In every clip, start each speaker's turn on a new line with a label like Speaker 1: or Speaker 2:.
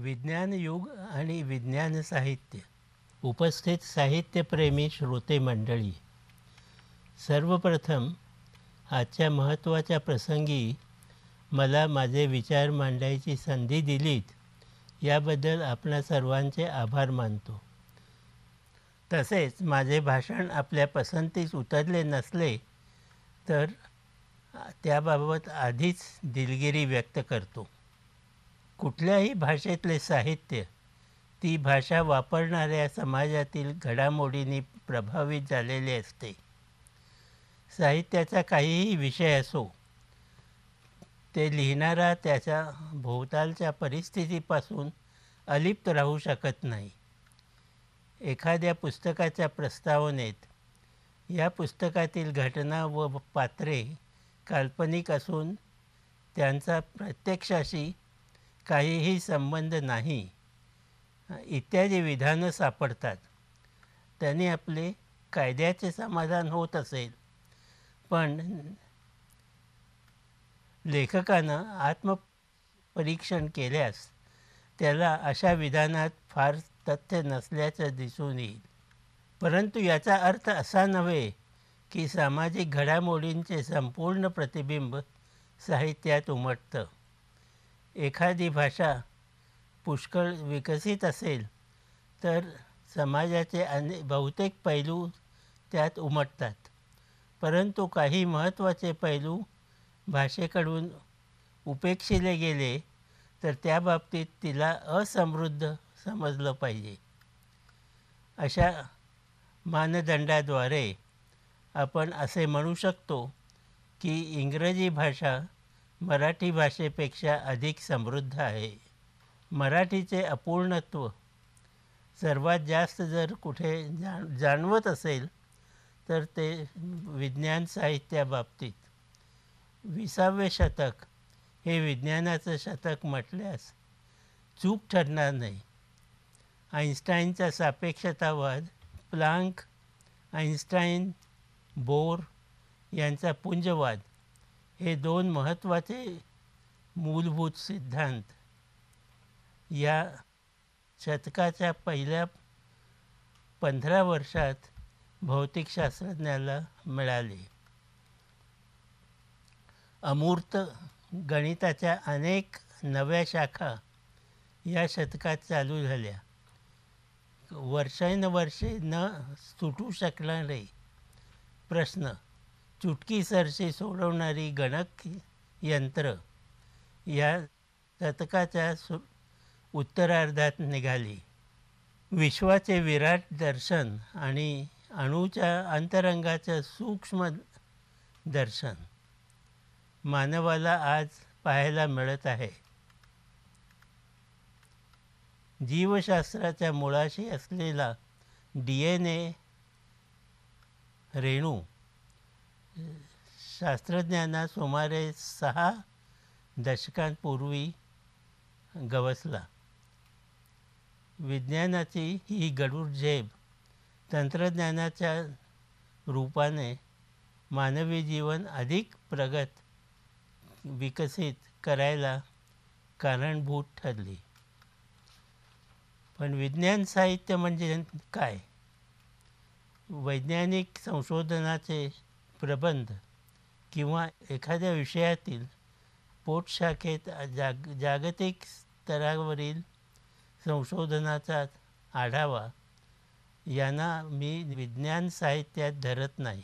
Speaker 1: विज्ञान युग आणि विज्ञान साहित्य. उपस्थित साहित्यप्रेमी श्रोते मंडळी सर्वप्रथम आजच्या महत्त्वाच्या प्रसंगी मला माझे विचार मांडायची संधी दिलीत याबद्दल आपणा सर्वांचे आभार मानतो. तसेच माझे भाषण आपल्या पसंतीस उतरले नसले तर त्याबाबत आधीच दिलगिरी व्यक्त करतो. कुठल्याही भाषेतले साहित्य ती भाषा वापरणाऱ्या समाजातील घडामोडींनी प्रभावित झालेले असते. साहित्याचा काहीही विषय असो ते लिहिणारा त्याच्या भोवतालच्या परिस्थितीपासून अलिप्त राहू शकत नाही. एखाद्या पुस्तकाच्या प्रस्तावनेत या पुस्तकातील घटना व पात्रे काल्पनिक असून त्यांचा प्रत्यक्षाशी काहीही संबंध नाही. इत्यादी विधानं सापडतात. त्याने आपले कायद्याचे समाधान होत असेल. पण लेखकानं आत्मपरीक्षण केल्यास त्याला अशा विधानात फार तथ्य नसल्याचं दिसून येईल. परंतु याचा अर्थ असा नव्हे की सामाजिक घडामोडींचे संपूर्ण प्रतिबिंब साहित्यात उमटतं. एखादी भाषा पुष्कळ विकसित असेल तर समाजाचे अने बहुतेक पैलू त्यात उमटतात. परंतु काही महत्त्वाचे पैलू भाषेकडून उपेक्षिले गेले तर त्या बाबतीत तिला असमृद्ध समजलं पाहिजे. अशा मानदंडाद्वारे आपण असे म्हणू शकतो की इंग्रजी भाषा मराठी भाषेपेक्षा अधिक समृद्ध आहे. मराठीचे अपूर्णत्व सर्वात जास्त जर कुठे जाण जाणवत असेल तर ते विज्ञान साहित्याबाबतीत विसावे शतक हे विज्ञानाचं शतक म्हटल्यास चूक ठरणार नाही. आईन्स्टाईनचा सापेक्षतावाद प्लांक आईन्स्टाईन बोर यांचा पुंजवाद हे दोन महत्त्वाचे मूलभूत सिद्धांत. या शतकाच्या पहिल्या पंधरा वर्षात भौतिकशास्त्रज्ञाला मिळाले. अमूर्त गणिताच्या अनेक नव्या शाखा या शतकात चालू झाल्या. वर्षानुवर्षे न सुटू शकणारे प्रश्न चुटकीसरशी सोडवणारी गणक यंत्र या शतकाच्या सु उत्तरार्धात निघाली. विश्वाचे विराट दर्शन आणि अणूच्या अंतरंगाचं सूक्ष्म दर्शन मानवाला आज पाहायला मिळत आहे. जीवशास्त्राच्या मुळाशी असलेला डी एन ए रेणू शास्त्रज्ञांना सुमारे सहा दशकांपूर्वी गवसला. विज्ञानाची ही गडूळ झेप तंत्रज्ञानाच्या रूपाने मानवी जीवन अधिक प्रगत विकसित करायला कारणभूत ठरली. पण विज्ञान साहित्य म्हणजे काय? वैज्ञानिक संशोधनाचे प्रबंध किंवा एखाद्या विषयातील पोटशाखेत जाग जागतिक स्तरावरील संशोधनाचा आढावा यांना मी विज्ञान साहित्यात धरत नाही.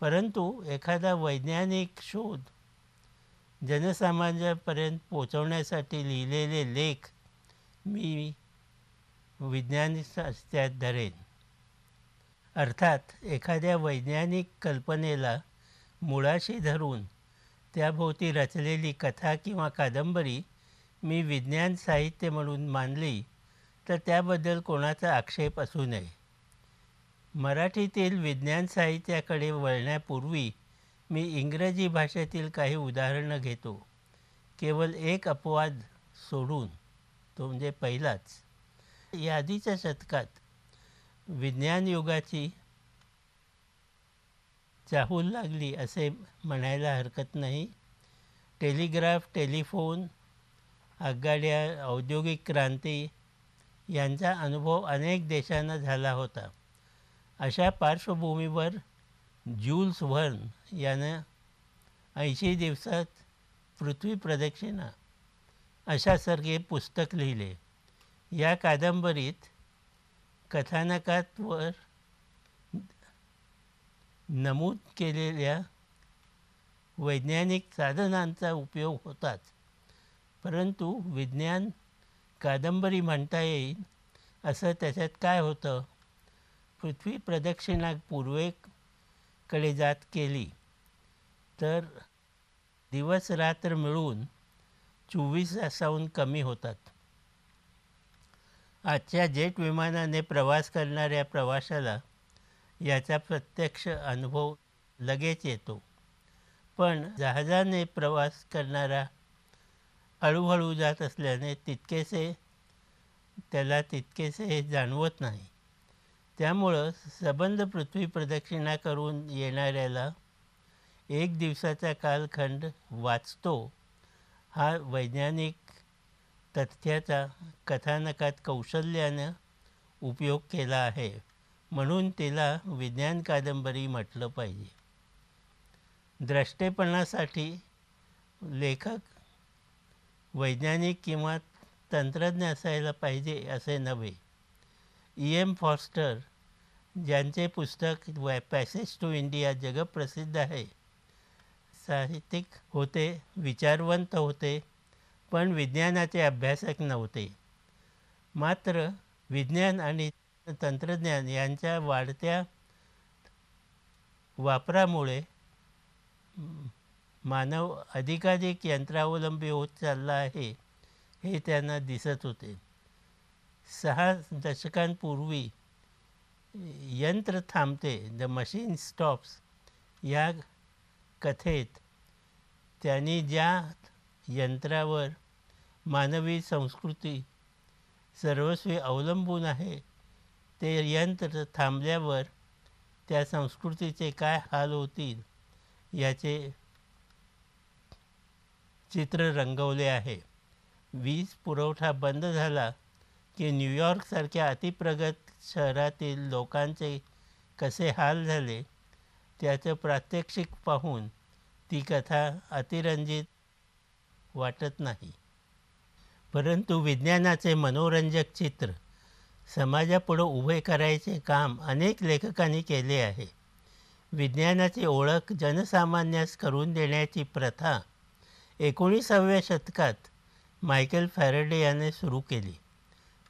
Speaker 1: परंतु एखादा वैज्ञानिक शोध जनसामान्यापर्यंत पोचवण्यासाठी लिहिलेले लेख मी विज्ञान साहित्यात धरेन. अर्थात एखाद्या वैज्ञानिक कल्पनेला मुळाशी धरून त्याभोवती रचलेली कथा किंवा कादंबरी मी विज्ञान साहित्य म्हणून मानली तर त्याबद्दल कोणाचा आक्षेप असू नये. मराठीतील विज्ञान साहित्याकडे वळण्यापूर्वी मी इंग्रजी भाषेतील काही उदाहरणं घेतो. केवळ एक अपवाद सोडून तो म्हणजे पहिलाच. यादीच्या शतकात विज्ञान युगाची चाहूल लागली असे म्हणायला हरकत नाही. टेलिग्राफ टेलिफोन आगगाड्या औद्योगिक क्रांती यांचा अनुभव अनेक देशांना झाला होता. अशा पार्श्वभूमीवर ज्यूल्स व्हर्न यानं ऐंशी दिवसात पृथ्वी प्रदक्षिणा अशासारखे पुस्तक लिहिले. या कादंबरीत कथानकात नमूद केलेल्या वैज्ञानिक साधनांचा उपयोग होताच परंतु विज्ञान कादंबरी म्हणता येईल असं त्याच्यात काय होतं? पृथ्वी प्रदक्षिणा पूर्वेकडे जात केली तर दिवस रात्र मिळून चोवीस तासाहून कमी होतात. आजच्या जेट विमानाने प्रवास करणाऱ्या प्रवाशाला याचा प्रत्यक्ष अनुभव लगेच येतो. पण जहाजाने प्रवास करणारा हळूहळू जात असल्याने तितकेसे त्याला तितकेसे हे जाणवत नाही. त्यामुळं सबंध पृथ्वी प्रदक्षिणा करून येणाऱ्याला एक दिवसाचा कालखंड वाचतो हा वैज्ञानिक तथ्याचा कथानकात कौशल्यानं उपयोग केला आहे म्हणून तिला विज्ञान कादंबरी म्हटलं पाहिजे. द्रष्टेपणासाठी लेखक वैज्ञानिक किंवा तंत्रज्ञ असायला पाहिजे असे नव्हे. ई. एम. फॉस्टर ज्यांचे पुस्तक वॅ पॅसेज टू इंडिया जगप्रसिद्ध आहे साहित्यिक होते विचारवंत होते पण विज्ञानाचे अभ्यासक नव्हते. मात्र विज्ञान आणि तंत्रज्ञान यांच्या वाढत्या वापरामुळे मानव अधिकाधिक यंत्रावलंबी होत चालला आहे हे त्यांना दिसत होते. सहा दशकांपूर्वी यंत्र थांबते द मशीन स्टॉप्स या कथेत त्यांनी ज्या यंत्रावर मानवी संस्कृती सर्वस्वी अवलंबून आहे. ते यंत्र थांबल्यावर त्या संस्कृतीचे काय हाल होतील याचे चित्र रंगवले आहे. वीज पुरवठा बंद झाला की न्यूयॉर्कसारख्या अतिप्रगत शहरातील लोकांचे कसे हाल झाले त्याचं प्रात्यक्षिक पाहून ती कथा अतिरंजित वाटत नाही. परंतु विज्ञानाचे मनोरंजक चित्र समाजापुढं उभे करायचे काम अनेक लेखकांनी केले आहे. विज्ञानाची ओळख जनसामान्यास करून देण्याची प्रथा एकोणीसाव्या शतकात मायकेल फॅरेडे याने सुरू केली.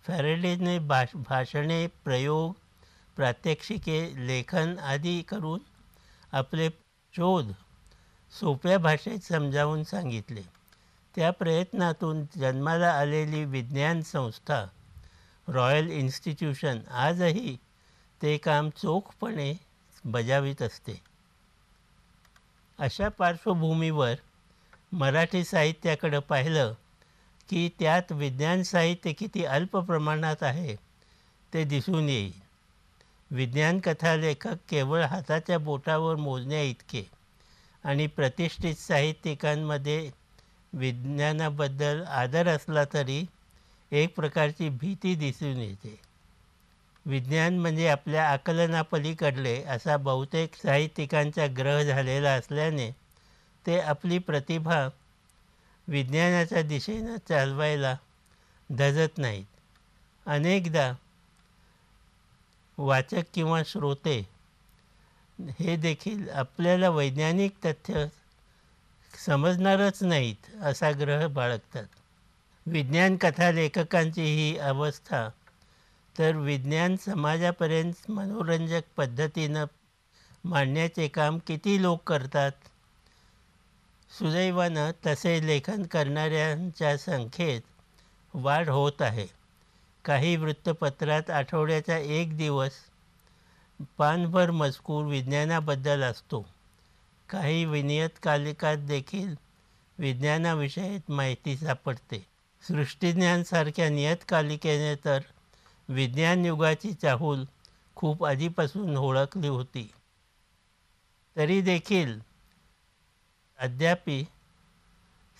Speaker 1: फॅरेडेने भाष भाषणे प्रयोग प्रात्यक्षिके लेखन आदी करून आपले शोध सोप्या भाषेत समजावून सांगितले. त्या प्रयत्नातून जन्माला आलेली विज्ञान संस्था रॉयल इन्स्टिट्यूशन आजही ते काम चोखपणे बजावित असते. अशा पार्श्वभूमीवर मराठी साहित्याकडं पाहिलं की त्यात विज्ञान साहित्य किती अल्प प्रमाणात आहे ते दिसून येईल. विज्ञान कथा लेखक केवळ हाताच्या बोटावर मोजण्या इतके आणि प्रतिष्ठित साहित्यिकांमध्ये विज्ञानाबद्दल आदर असला तरी एक प्रकारची भीती दिसून येते. विज्ञान म्हणजे आपल्या आकलनापलीकडले असा बहुतेक साहित्यिकांचा ग्रह झालेला असल्याने ते आपली प्रतिभा विज्ञानाच्या दिशेनं चालवायला धजत नाहीत. अनेकदा वाचक किंवा श्रोते हे देखील आपल्याला वैज्ञानिक तथ्य समजणारच नाहीत असा ग्रह बाळगतात. विज्ञान कथा लेखकांची ही अवस्था तर विज्ञान समाजापर्यंत मनोरंजक पद्धतीनं मांडण्याचे काम किती लोक करतात? सुदैवानं तसे लेखन करणाऱ्यांच्या संख्येत वाढ होत आहे. काही वृत्तपत्रात आठवड्याचा एक दिवस पानभर मजकूर विज्ञानाबद्दल असतो. काही विनियतकालिकात देखील विज्ञानाविषयीत माहिती सापडते. सृष्टीज्ञानसारख्या नियतकालिकेने तर विज्ञान युगाची चाहूल खूप आधीपासून ओळखली होती. तरी देखील अद्यापी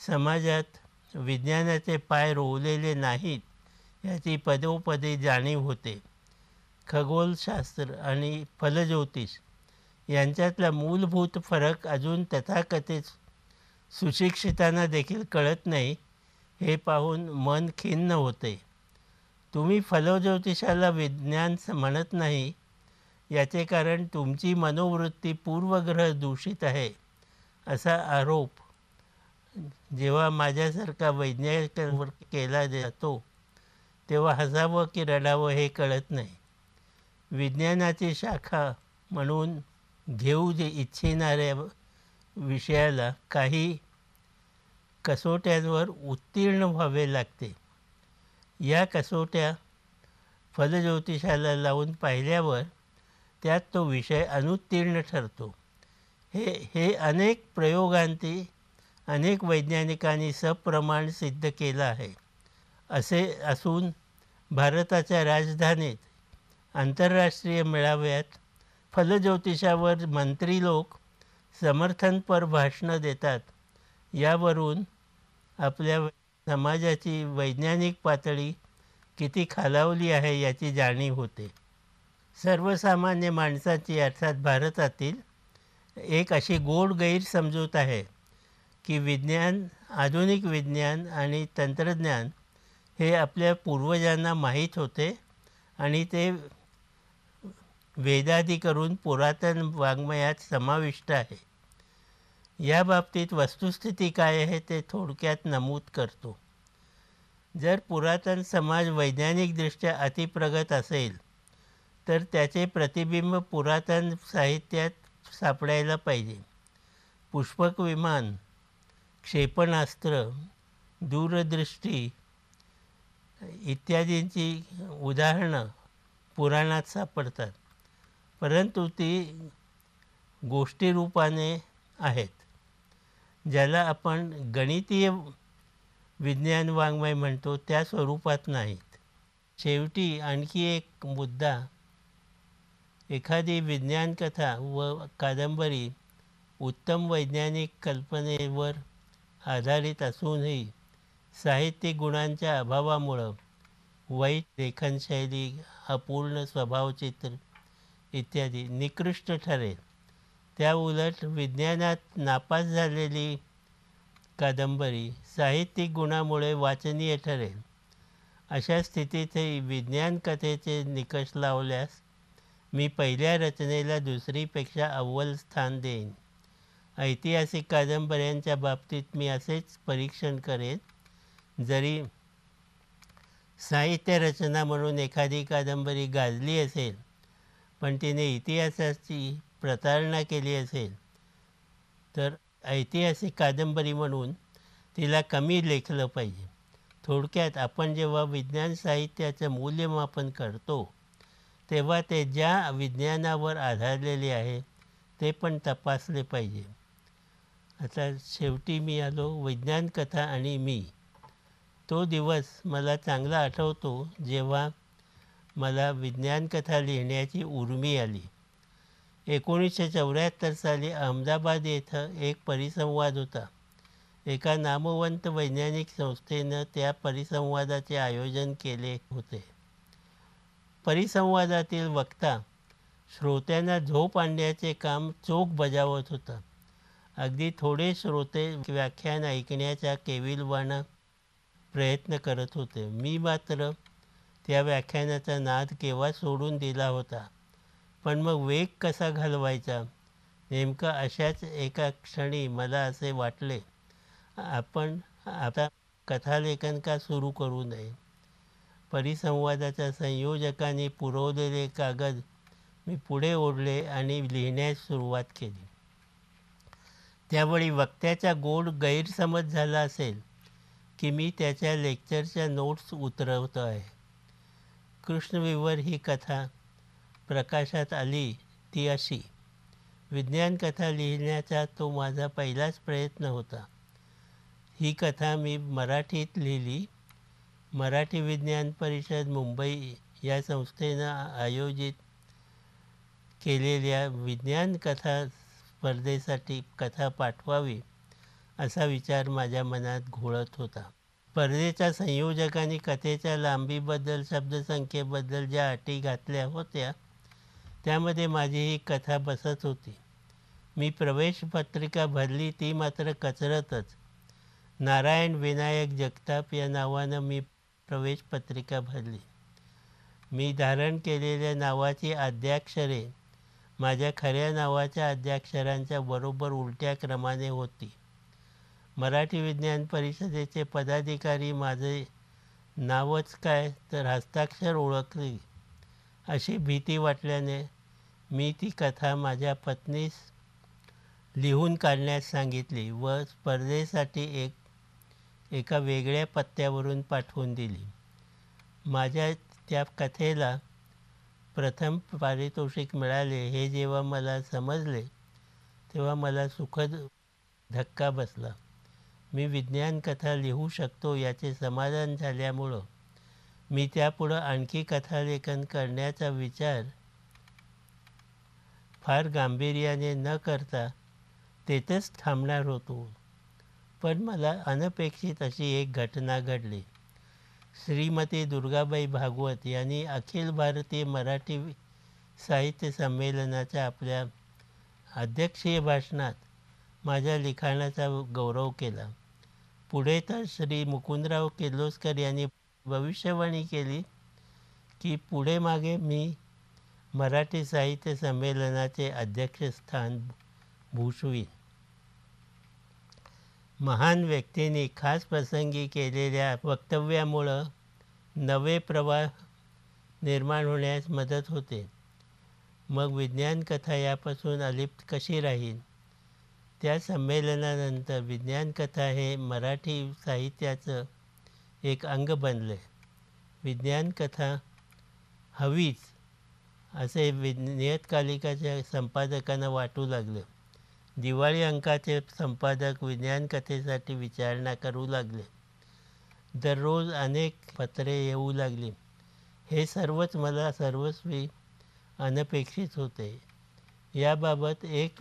Speaker 1: समाजात विज्ञानाचे पाय रोवलेले नाहीत याची पदोपदी जाणीव होते. खगोलशास्त्र आणि फलज्योतिष यांच्यातला मूलभूत फरक अजून तथाकथित सुशिक्षितांना देखील कळत नाही हे पाहून मन खिन्न होते. तुम्ही फलज्योतिषाला विज्ञान म्हणत नाही याचे कारण तुमची मनोवृत्ती पूर्वग्रह दूषित आहे असा आरोप जेव्हा माझ्यासारखा वैज्ञानिकांवर केला जातो तेव्हा हसावं की रडावं हे कळत नाही. विज्ञानाची शाखा म्हणून घेऊ जे इच्छिणाऱ्या विषयाला काही कसोट्यांवर उत्तीर्ण व्हावे लागते. या कसोट्या फलज्योतिषाला लावून पाहिल्यावर त्यात तो विषय अनुत्तीर्ण ठरतो. हे हे अनेक प्रयोगांती अनेक वैज्ञानिकांनी सप्रमाण सिद्ध केलं आहे. असे असून भारताच्या राजधानीत आंतरराष्ट्रीय मेळाव्यात फलज्योतिषावर मंत्री लोक समर्थनपर भाषणं देतात. यावरून आपल्या समाजाची वैज्ञानिक पातळी किती खालावली आहे याची जाणीव होते. सर्वसामान्य माणसाची अर्थात भारतातील एक अशी गोड गैरसमजूत आहे की विज्ञान आधुनिक विज्ञान आणि तंत्रज्ञान हे आपल्या पूर्वजांना माहीत होते आणि ते वेदादी करून पुरातन वाङ्मयात समाविष्ट आहे. या बाबतीत वस्तुस्थिती काय आहे ते थोडक्यात नमूद करतो. जर पुरातन समाज वैज्ञानिकदृष्ट्या अतिप्रगत असेल तर त्याचे प्रतिबिंब पुरातन साहित्यात सापडायला पाहिजे. पुष्पक विमान क्षेपणास्त्र दूरदृष्टी इत्यादींची उदाहरणं पुराणात सापडतात. परंतु ती गोष्टीरूपाने आहेत. ज्याला आपण गणितीय विज्ञान वाङ्मय म्हणतो त्या स्वरूपात नाहीत. शेवटी आणखी एक मुद्दा एखादी विज्ञानकथा व कादंबरी उत्तम वैज्ञानिक कल्पनेवर आधारित असूनही साहित्यिक गुणांच्या अभावामुळं वाईट लेखनशैली अपूर्ण स्वभावचित्र इत्यादी. निकृष्ट ठरेल. त्याउलट विज्ञानात नापास झालेली कादंबरी साहित्यिक गुणामुळे वाचनीय ठरेल. अशा स्थितीतही विज्ञान कथेचे निकष लावल्यास मी पहिल्या रचनेला दुसरीपेक्षा अव्वल स्थान देईन. ऐतिहासिक कादंबऱ्यांच्या बाबतीत मी असेच परीक्षण करेन. जरी साहित्य रचना म्हणून एखादी कादंबरी गाजली असेल पण तिने इतिहासाची प्रतारणा केली असेल तर ऐतिहासिक कादंबरी म्हणून तिला कमी लेखलं पाहिजे. थोडक्यात आपण जेव्हा विज्ञान साहित्याचं मूल्यमापन करतो तेव्हा ते ज्या विज्ञानावर आधारलेले आहे ते पण तपासले पाहिजे. आता शेवटी मी आलो विज्ञान कथा आणि मी. तो दिवस मला चांगला आठवतो जेव्हा मला विज्ञान कथा लिहिण्याची उर्मी आली. एकोणीसशे चौऱ्याहत्तर साली अहमदाबाद येथं एक परिसंवाद होता. एका नामवंत वैज्ञानिक संस्थेनं त्या परिसंवादाचे आयोजन केले होते. परिसंवादातील वक्ता श्रोत्यांना झोप आणण्याचे काम चोख बजावत होता. अगदी थोडे श्रोते व्याख्यान ऐकण्याचा केविलवाणा प्रयत्न करत होते. मी मात्र त्या व्याख्यानाचा नाद केव्हा सोडून दिला होता? पण मग वेग कसा घालवायचा? नेमकं अशाच एका क्षणी मला असे वाटले आपण आता कथालेखन का सुरू करू नये? परिसंवादाच्या संयोजकांनी पुरवलेले कागद मी पुढे ओढले आणि लिहिण्यास सुरुवात केली. त्यावेळी वक्त्याचा गोड गैरसमज झाला असेल की मी त्याच्या लेक्चरच्या नोट्स उतरवतो आहे कृष्णविवर ही कथा प्रकाशात आली ती अशी. विज्ञान कथा लिहिण्याचा तो माझा पहिलाच प्रयत्न होता. ही कथा मी मराठीत लिहिली. मराठी विज्ञान परिषद मुंबई या संस्थेनं आयोजित केलेल्या विज्ञान कथा स्पर्धेसाठी कथा पाठवावी असा विचार माझ्या मनात घोळत होता. स्पर्धेच्या संयोजकांनी कथेच्या लांबीबद्दल शब्दसंख्येबद्दल ज्या अटी घातल्या होत्या त्यामध्ये माझी ही कथा बसत होती. मी प्रवेश पत्रिका भरली ती मात्र कचरतच. नारायण विनायक जगताप या नावानं मी प्रवेश पत्रिका भरली. मी धारण केलेल्या नावाची आद्याक्षरे माझ्या खऱ्या नावाच्या आद्याक्षरांच्या बरोबर उलट्या क्रमाने होती. मराठी विज्ञान परिषदेचे पदाधिकारी माझे नावच काय तर हस्ताक्षर ओळखली. अशी भीती वाटल्याने मी ती कथा माझ्या पत्नीस लिहून काढण्यास सांगितली व स्पर्धेसाठी एक एका वेगळ्या पत्त्यावरून पाठवून दिली. माझ्या त्या कथेला प्रथम पारितोषिक मिळाले हे जेव्हा मला समजले तेव्हा मला सुखद धक्का बसला. मी विज्ञान कथा लिहू शकतो याचे समाधान झाल्यामुळं. मी त्यापुढं आणखी कथालेखन करण्याचा विचार फार गांभीर्याने न करता तेथेच थांबणार होतो. पण मला अनपेक्षित अशी एक घटना घडली. श्रीमती दुर्गाबाई भागवत यांनी अखिल भारतीय मराठी साहित्य संमेलनाच्या आपल्या अध्यक्षीय भाषणात माझ्या लिखाणाचा गौरव केला. पुढे तर श्री मुकुंदराव किर्लोस्कर यांनी भविष्यवाणी केली की पुढे मागे मी मराठी साहित्य संमेलनाचे अध्यक्षस्थान भूषवीन. महान व्यक्तींनी खास प्रसंगी केलेल्या वक्तव्यामुळं नवे प्रवाह निर्माण होण्यास मदत होते. मग विज्ञान कथा यापासून अलिप्त कशी राहील त्या संमेलनानंतर विज्ञानकथा हे मराठी साहित्याचं एक अंग बनले. विज्ञान कथा हवीच असे वि नियतकालिकाच्या संपादकांना वाटू लागले. दिवाळी अंकाचे संपादक विज्ञानकथेसाठी विचारणा करू लागले. दररोज अनेक पत्रे येऊ लागली. हे सर्वच मला सर्वस्वी अनपेक्षित होते. याबाबत एक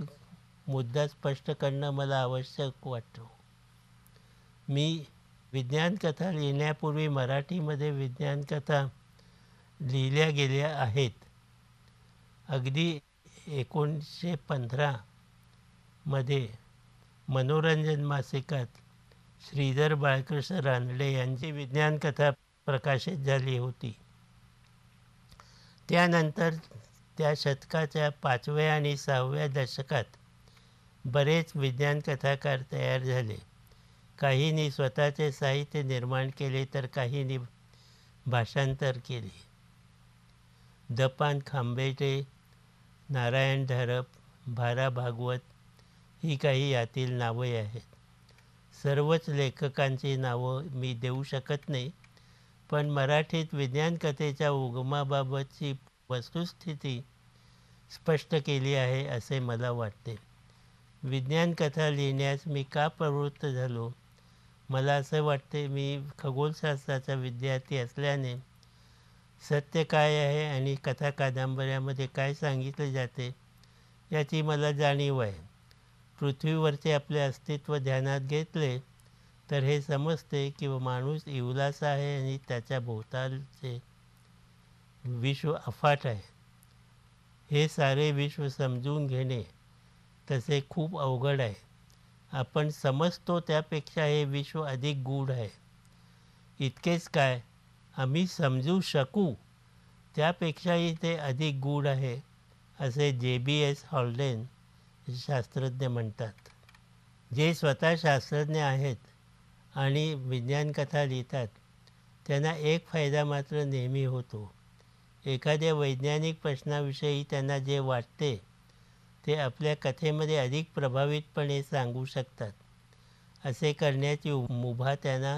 Speaker 1: मुद्दा स्पष्ट करणं मला आवश्यक वाटतो. मी विज्ञान कथा लिहिण्यापूर्वी मराठीमध्ये विज्ञान कथा लिहिल्या गेल्या आहेत. अगदी एकोणीसशे पंधरामध्ये मनोरंजन मासिकात श्रीधर बाळकृष्ण रानडे यांची विज्ञान कथा प्रकाशित झाली होती. त्यानंतर त्या शतकाच्या पाचव्या आणि सहाव्या दशकात बरेच विज्ञान कथाकार तयार झाले. काहींनी स्वतःचे साहित्य निर्माण केले तर काहींनी भाषांतर केले. दपान खांबेटे नारायण धरप भारा भागवत ही काही यातील नावे आहेत. सर्वच लेखकांची नावं मी देऊ शकत नाही पण मराठीत विज्ञान कथेच्या उगमाबाबतची वस्तुस्थिती स्पष्ट केली आहे असे मला वाटते. विज्ञान कथा लिहिण्यास मी का प्रवृत्त झालो? मला असं वाटते मी खगोलशास्त्राचा विद्यार्थी असल्याने सत्य काय आहे आणि कथा कादंबऱ्यामध्ये काय सांगितले जाते याची मला जाणीव आहे. पृथ्वीवरचे आपले अस्तित्व ध्यानात घेतले तर हे समजते की माणूस इवलास आहे आणि त्याच्या भोवतालचे विश्व अफाट आहे. हे सारे विश्व समजून घेणे तसे खूप अवघड आहे. आपण समजतो त्यापेक्षा हे विश्व अधिक गूढ आहे. इतकेच काय? आम्ही समजू शकू? त्यापेक्षाही ते अधिक गूढ आहे असे जे बी एस हॉल्डेन शास्त्रज्ञ म्हणतात. जे स्वतः शास्त्रज्ञ आहेत आणि विज्ञानकथा लिहितात त्यांना एक फायदा मात्र नेहमी होतो. एखाद्या वैज्ञानिक प्रश्नाविषयी त्यांना जे वाटते ते आपल्या कथेमध्ये अधिक प्रभावितपणे सांगू शकतात. असे करण्याची मुभा त्यांना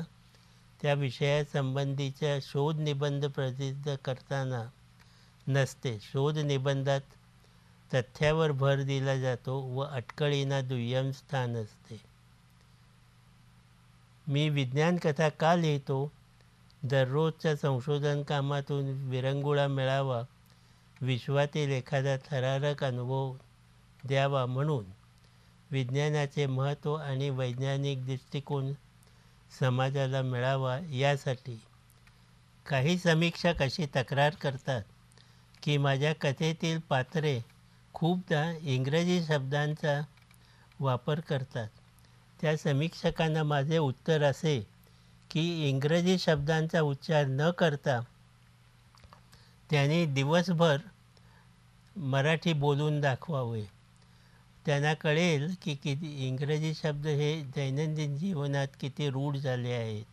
Speaker 1: त्या विषयासंबंधीच्या शोध निबंध प्रसिद्ध करताना नसते. शोध निबंधात तथ्यावर भर दिला जातो व अटकळींना दुय्यम स्थान असते. मी विज्ञान कथा का लिहितो? दररोजच्या संशोधन कामातून विरंगुळा मिळावा विश्वातील एखादा थरारक अनुभव द्यावा म्हणून विज्ञानाचे महत्त्व आणि वैज्ञानिक दृष्टिकोन समाजाला मिळावा यासाठी काही समीक्षक अशी तक्रार करतात की माझ्या कथेतील पात्रे खूपदा इंग्रजी शब्दांचा वापर करतात? त्या समीक्षकांना माझे उत्तर असे की इंग्रजी शब्दांचा उच्चार न करता त्यांनी दिवसभर मराठी बोलून दाखवावे. त्यांना कळेल की किती इंग्रजी शब्द हे दैनंदिन जीवनात किती रूढ झाले आहेत.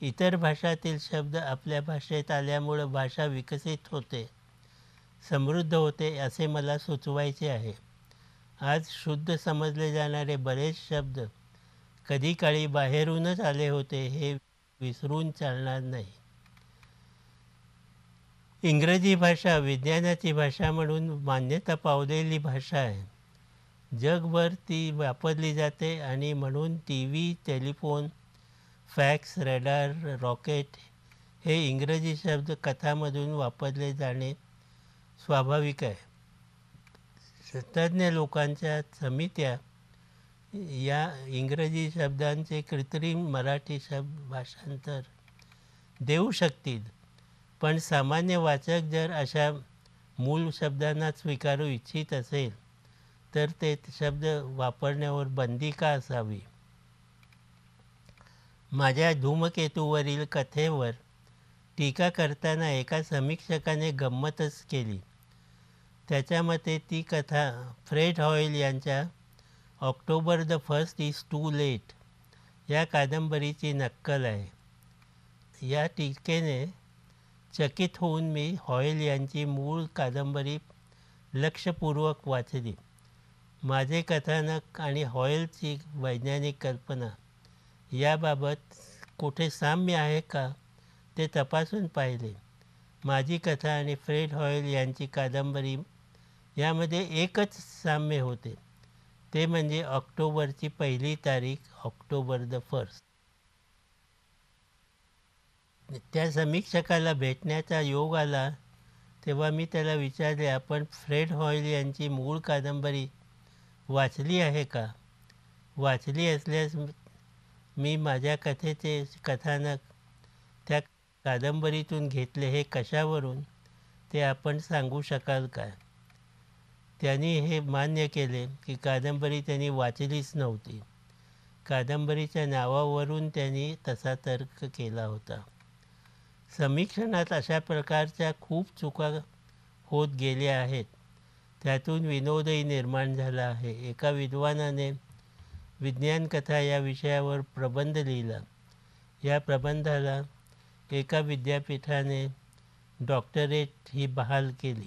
Speaker 1: इतर भाषातील शब्द आपल्या भाषेत आल्यामुळं भाषा विकसित होते समृद्ध होते असे मला सुचवायचे आहे. आज शुद्ध समजले जाणारे बरेच शब्द कधी काळी बाहेरूनच आले होते हे विसरून चालणार नाही. इंग्रजी भाषा विज्ञानाची भाषा म्हणून मान्यता पावलेली भाषा आहे. जगभर ती वापरली जाते आणि म्हणून T V telephone fax radar rocket हे इंग्रजी शब्द कथामधून वापरले जाणे स्वाभाविक आहे. शास्त्रज्ञ लोकांच्या समित्या या इंग्रजी शब्दांचे कृत्रिम मराठी शब्द भाषांतर देऊ शकतील पण सामान्य वाचक जर अशा मूळ शब्दांना स्वीकारू इच्छित असेल तर ते शब्द वापरण्यावर बंदी का असावी? माझ्या धूमकेतूवरील कथेवर टीका करताना एका समीक्षकाने गंमतच केली. त्याच्या मते ती कथा फ्रेड हॉईल यांच्या October the first is too late या कादंबरीची नक्कल आहे. या टीकेने चकित होऊन मी हॉईल यांची मूळ कादंबरी लक्षपूर्वक वाचली. माझे कथानक आणि हॉयलची वैज्ञानिक कल्पना याबाबत कुठे साम्य आहे का ते तपासून पाहिले. माझी कथा आणि फ्रेड हॉयल यांची कादंबरी यामध्ये एकच साम्य होते. ते म्हणजे ऑक्टोबरची पहिली तारीख ऑक्टोबर द फर्स्ट. त्या समीक्षकाला भेटण्याचा योग आला तेव्हा मी त्याला विचारले आपण फ्रेड हॉईल यांची मूळ कादंबरी वाचली आहे का? वाचली असल्यास मी माझ्या कथेचे कथानक त्या कादंबरीतून घेतले हे कशावरून? ते आपण सांगू शकाल का? त्यांनी हे मान्य केले की कादंबरी त्यांनी वाचलीच नव्हती. कादंबरीच्या नावावरून त्यांनी तसा तर्क केला होता. समीक्षणात अशा प्रकारच्या खूप चुका होत गेल्या आहेत. त्यातून विनोदही निर्माण झाला आहे. एका विद्वानाने विज्ञान कथा या विषयावर प्रबंध लिहिला. या प्रबंधाला एका विद्यापीठाने डॉक्टरेट ही बहाल केली.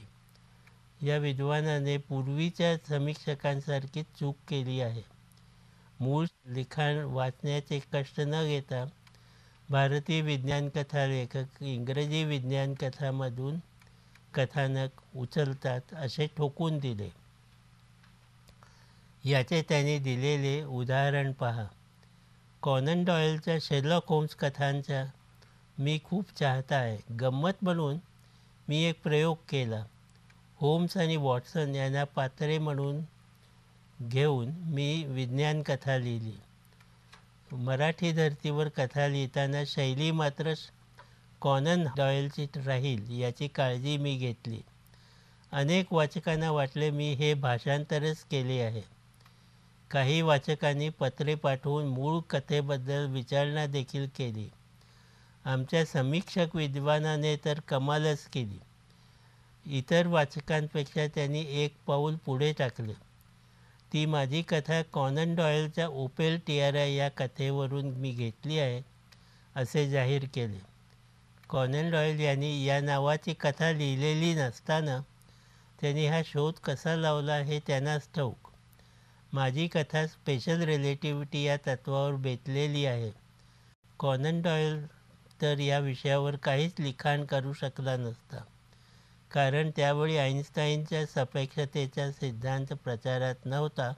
Speaker 1: या विद्वानाने पूर्वीच्या समीक्षकांसारखी चूक केली आहे. मूळ लिखाण वाचण्याचे कष्ट न घेता भारतीय विज्ञान कथा लेखक इंग्रजी विज्ञान कथामधून कथानक उचलतात असे ठोकून दिले. याचे त्याने दिलेले उदाहरण पहा. कॉनन डॉयलच्या शेर्लॉक होम्स कथांचा मी खूप चाहता आहे. गंमत म्हणून मी एक प्रयोग केला. होम्स आणि वॉटसन यांना पात्रे म्हणून घेऊन मी विज्ञान कथा लिहिली. मराठी धर्तीवर कथा लिहिताना शैली मात्र कॉनन डॉयलची राहील याची काळजी मी घेतली. अनेक वाचकांना वाटले मी हे भाषांतरच केले आहे. काही वाचकांनी पत्रे पाठवून मूळ कथेबद्दल विचारणा देखील केली. आमच्या समीक्षक विद्वानाने तर कमालच केली. इतर वाचकांपेक्षा त्यांनी एक पाऊल पुढे टाकले. ती माझी कथा कॉनन डॉयलच्या ओपेल टियारा या कथेवरून मी घेतली आहे असे जाहीर केले. कॉनन डॉयल यांनी या नावाची कथा लिहिलेली नसताना त्यांनी हा शोध कसा लावला हे त्यांनाच ठाऊक. माझी कथा स्पेशल रिलेटिव्हिटी या तत्वावर बेतलेली आहे. कॉनन डॉयल तर या विषयावर काहीच लिखाण करू शकला नसता. कारण त्यावेळी आईन्स्टाईनच्या सपेक्षतेचा सिद्धांत प्रचारात नव्हता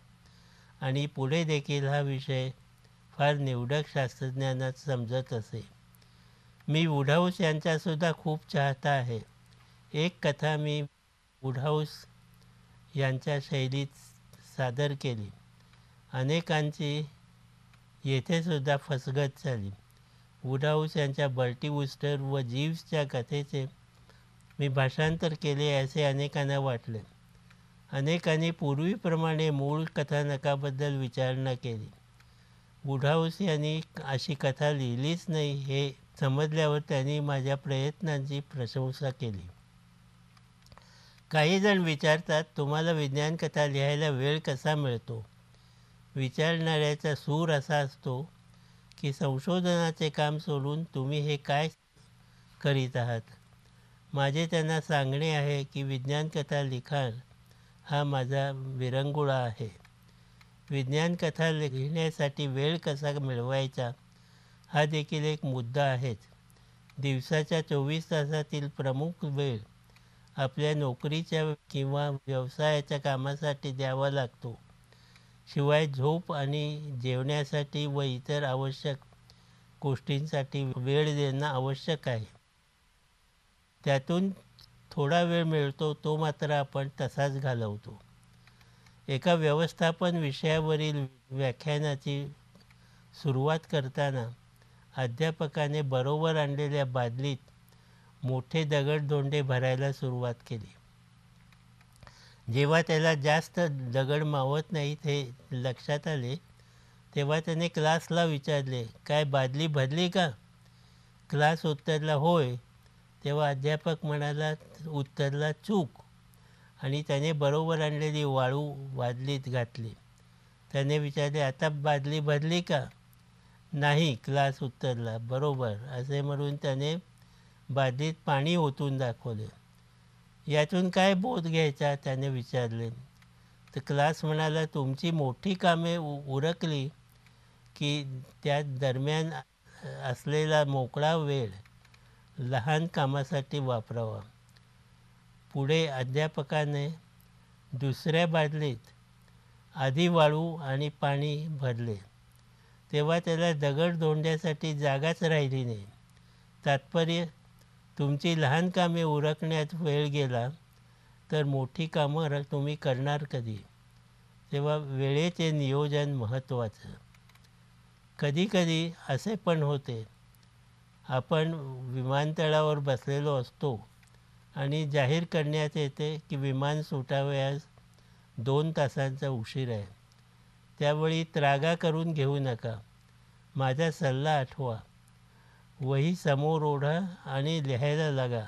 Speaker 1: आणि पुढे देखील हा विषय फार निवडक शास्त्रज्ञांना समजत असे. मी वुडहाऊस यांचासुद्धा खूप चाहता आहे. एक कथा मी वुडहाऊस यांच्या शैलीत सादर केली. अनेकांची येथेसुद्धा फसगत झाली. वुडहाऊस यांच्या बर्टी वुस्टर व जीव्सच्या कथेचे मी भाषांतर केले असे अनेकांना वाटले. अनेकांनी पूर्वीप्रमाणे मूळ कथानकाबद्दल विचारणा केली. वुडहाऊस यांनी अशी कथा लिहिलीच नाही हे समजल्यावर त्यांनी माझ्या प्रयत्नांची प्रशंसा केली. काही जण विचारतात तुम्हाला विज्ञान कथा लिहायला वेळ कसा मिळतो? विचारणाऱ्याचा सूर असा असतो की संशोधनाचे काम सोडून तुम्ही हे काय करीत आहात? माझे त्यांना सांगणे आहे की विज्ञान कथा लिखाण हा माझा विरंगुळा आहे. विज्ञान कथा लिहिण्यासाठी वेळ कसा मिळवायचा? हा देखील एक मुद्दा आहेच. दिवसाच्या चोवीस तासातील प्रमुख वेळ आपल्या नोकरीच्या किंवा व्यवसायाच्या कामासाठी द्यावा लागतो. शिवाय झोप आणि जेवण्यासाठी व इतर आवश्यक गोष्टींसाठी वेळ देणं आवश्यक आहे. त्यातून थोडा वेळ मिळतो तो मात्र आपण तसाच घालवतो. एका व्यवस्थापन विषयावरील व्याख्यानाची सुरुवात करताना अध्यापकाने बरोबर आणलेल्या बादलीत मोठे दगडधोंडे भरायला सुरुवात केली. जेव्हा त्याला जास्त दगड मावत नाहीत हे लक्षात आले तेव्हा त्याने क्लासला विचारले काय बादली भरली का? क्लास उत्तरला होय. तेव्हा अध्यापक म्हणाला उत्तरला चूक. आणि त्याने बरोबर आणलेली वाळू बादलीत घातली. त्याने विचारले आता बादली भरली का? नाही क्लास उत्तरला बरोबर. असे म्हणून त्याने बादलीत पाणी ओतून दाखवले. यातून काय बोध घ्यायचा? त्याने विचारले. तर क्लास म्हणाला तुमची मोठी कामे उ उरकली की त्या दरम्यान असलेला मोकळा वेळ लहान कामासाठी वापरावा. पुढे अध्यापकाने दुसऱ्या बादलीत आधी वाळू आणि पाणी भरले. तेव्हा त्याला दगड दोंड्यासाठी जागाच राहिली नाही. तात्पर्य तुमची लहान कामे उरकण्यात वेळ गेला तर मोठी कामं तुम्ही करणार कधी? तेव्हा वेळेचे नियोजन महत्त्वाचं. कधीकधी असे पण होते. आपण विमानतळावर बसलेलो असतो आणि जाहीर करण्यात येते की विमान सुटावयास दोन तासांचा उशीर आहे. त्यावेळी त्रागा करून घेऊ नका. माझा सल्ला आठवा. वही समोर ओढा आणि लिहायला लागा.